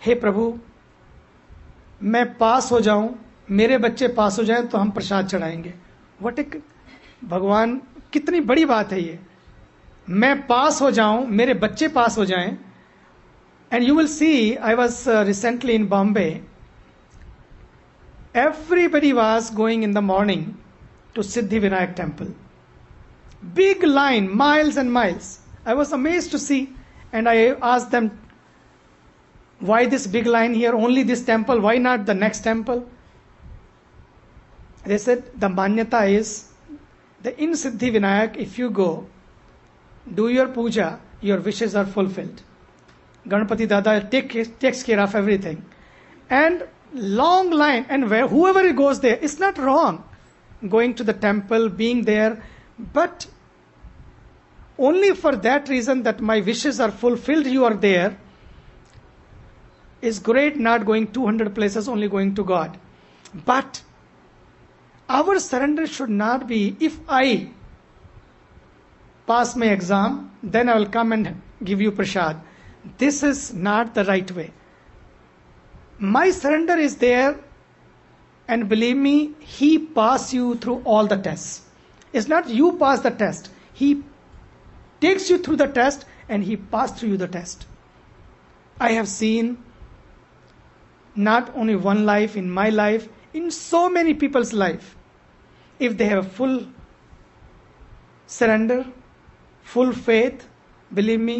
हे प्रभु, मैं पास हो जाऊँ, मेरे बच्चे पास हो जाएँ तो हम प्रसाद चढ़ाएँगे। वट एक भगवान, कितनी बड़ी बात है ये। मैं पास हो जाऊँ, मेरे बच्चे पास हो जाएँ and you will see I was recently in Bombay everybody was going in the morning to Siddhi Vinayak temple big line miles and miles I was amaze to see and I ask them why this big line here, only this temple, why not the next temple? They said, the manyata is, the in Siddhi Vinayak, if you go, do your puja, your wishes are fulfilled. Ganpati Dada take, takes care of everything. And long line and where whoever goes there it's not wrong going to the temple being there but only for that reason that my wishes are fulfilled you are there is great not going 200 places only going to god. But our surrender should not be if i pass my exam then i will come and give you prasad this is not the right way. My surrender is there and believe me he pass you through all the tests. It's not you pass the test. He takes you through the test and he pass through you the test. I have seen not only one life in my life in so many people's life if they have full surrender full faith believe me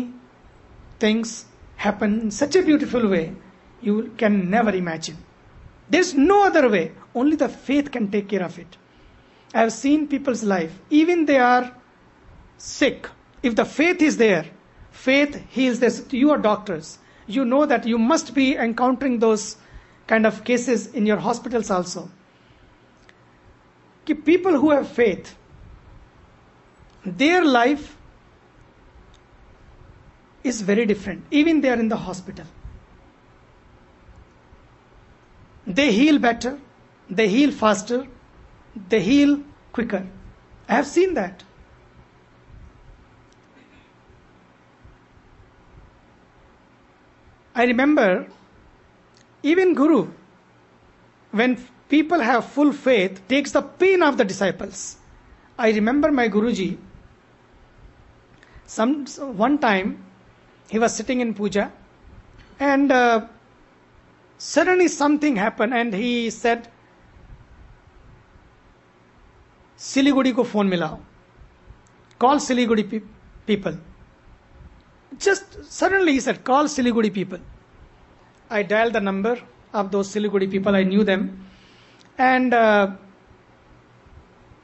things happen in such a beautiful way you can never imagine. There's no other way. Only the faith can take care of it. I have seen people's life, even they are sick. If the faith is there, faith heals this. You are doctors. You know that you must be encountering those kind of cases in your hospitals also. People who have faith, their life is very different. Even they are in the hospital. they heal better, they heal faster, they heal quicker. I have seen that. I remember even Guru, when people have full faith, takes the pain of the disciples. I remember my Guruji, some, one time he was sitting in puja and uh, suddenly something happened and he said Siliguri को phone मिलाओ call Siliguri people just suddenly he said call siliguri people I dialed the number of those siliguri people. I knew them. And uh,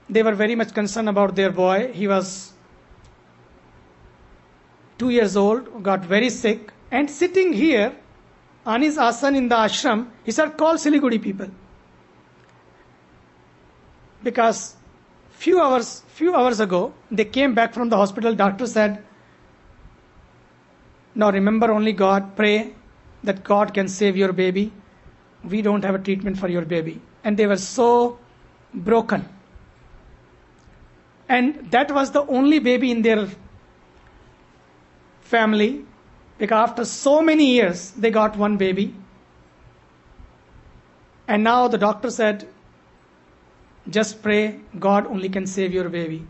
they were very much concerned about their boy. He was 2 years old got very sick. And sitting here on his asan in the ashram, he said, call Siliguri people. Because few hours, few hours ago, they came back from the hospital. Doctor said, now remember only God, pray that God can save your baby. We don't have a treatment for your baby. And they were so broken. And that was the only baby in their family because after so many years, they got one baby. And now the doctor said, just pray, God only can save your baby.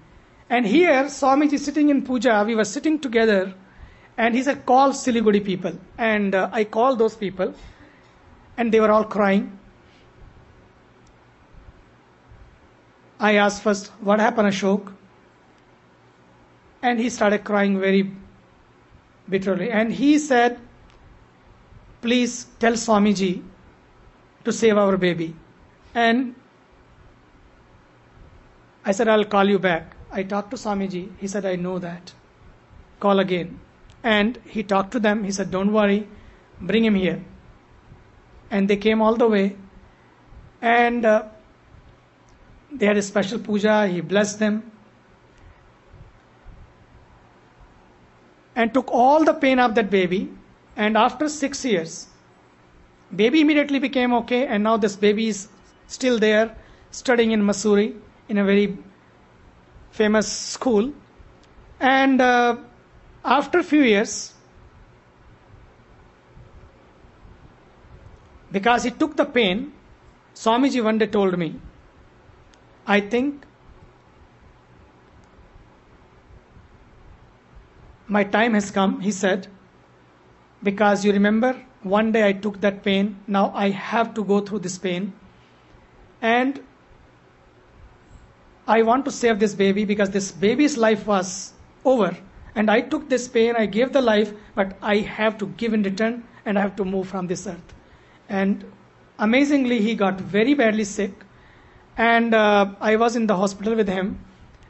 And here, Swamiji sitting in puja, we were sitting together, and he said, call Siliguri people. And uh, I called those people, and they were all crying. I asked first, what happened, Ashok? And he started crying very bitterly. And he said, Please tell Swamiji to save our baby. And I said, I'll call you back. I talked to Swamiji. He said, I know that. Call again. And he talked to them. He said, Don't worry, bring him here. And they came all the way. And uh, they had a special puja. He blessed them. and took all the pain of that baby. And after six years, baby immediately became okay, and now this baby is still there, studying in Mussoorie in a very famous school. And uh, after a few years, Because he took the pain, Swamiji one day told me, I think my time has come, he said, because you remember one day I took that pain, now I have to go through this pain. And I want to save this baby because this baby's life was over. And I took this pain, I gave the life, but I have to give in return and I have to move from this earth. And amazingly, he got very badly sick. And uh, I was in the hospital with him.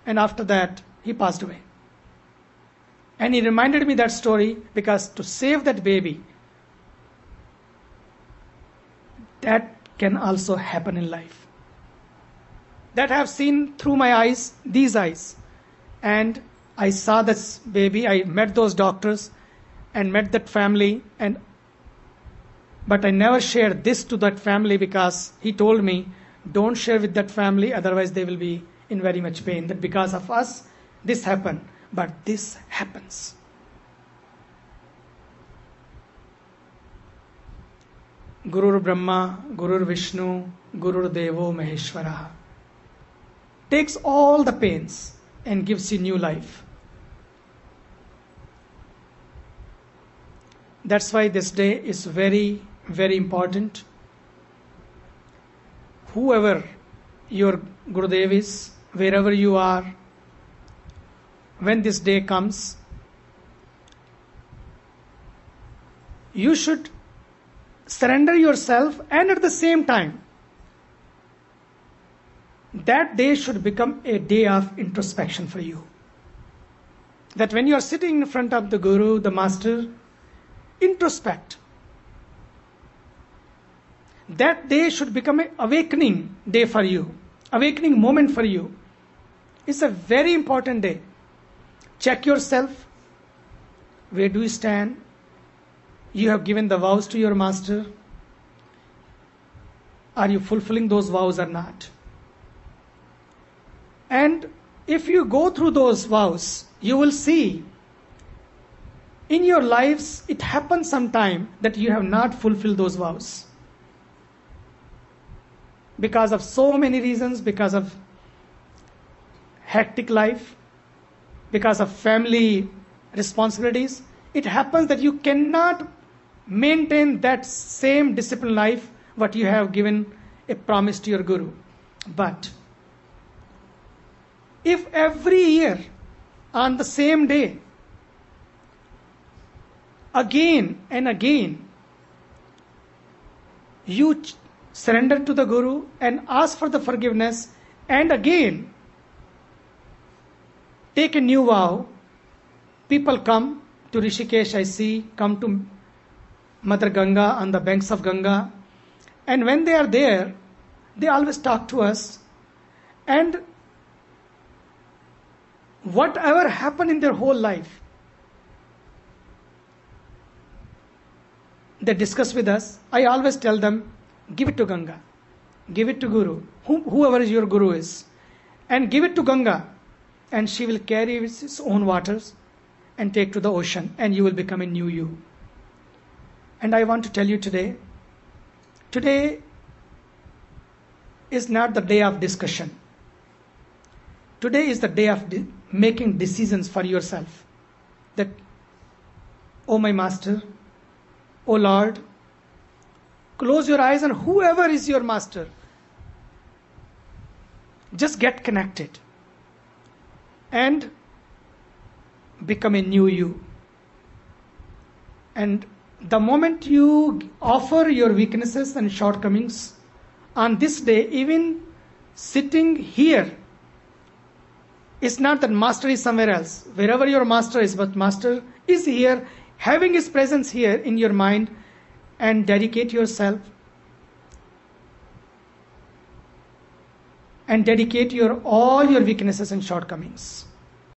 And after that, he passed away. And he reminded me that story because to save that baby, that can also happen in life. That I have seen through my eyes, these eyes. And I saw this baby, I met those doctors and met that family and but I never shared this to that family because he told me, don't share with that family, otherwise they will be in very much pain. That because of us, this happened. But this happens. Guru Brahma, Guru Vishnu, Guru Devo Maheshwara takes all the pains and gives you new life. That's why this day is very, very important. Whoever your Gurudev is, wherever you are, when this day comes, you should surrender yourself and at the same time, that day should become a day of introspection for you. That when you are sitting in front of the Guru, the Master, introspect. That day should become an awakening day for you, awakening moment for you. It's a very important day. Check yourself. Where do you stand? You have given the vows to your master. Are you fulfilling those vows or not? And if you go through those vows, you will see in your lives it happens sometime that you have not fulfilled those vows. Because of so many reasons, because of hectic life, because of family responsibilities, it happens that you cannot maintain that same disciplined life what you have given a promise to your guru. But if every year on the same day, again and again, you surrender to the guru and ask for the forgiveness, and again take a new vow, people come to Rishikesh, I see, come to Mother Ganga on the banks of Ganga. And when they are there, they always talk to us. And whatever happened in their whole life, they discuss with us. I always tell them, give it to Ganga, give it to Guru, whoever is your Guru is, and give it to Ganga, and she will carry its own waters and take to the ocean, and you will become a new you. And I want to tell you today today is not the day of discussion. Today is the day of making decisions for yourself. That, oh my master, oh Lord, close your eyes and whoever is your master, just get connected and become a new you. And the moment you offer your weaknesses and shortcomings on this day, even sitting here, it's not that master is somewhere else. Wherever your master is, but master is here, having his presence here in your mind, and dedicate yourself and dedicate your all your weaknesses and shortcomings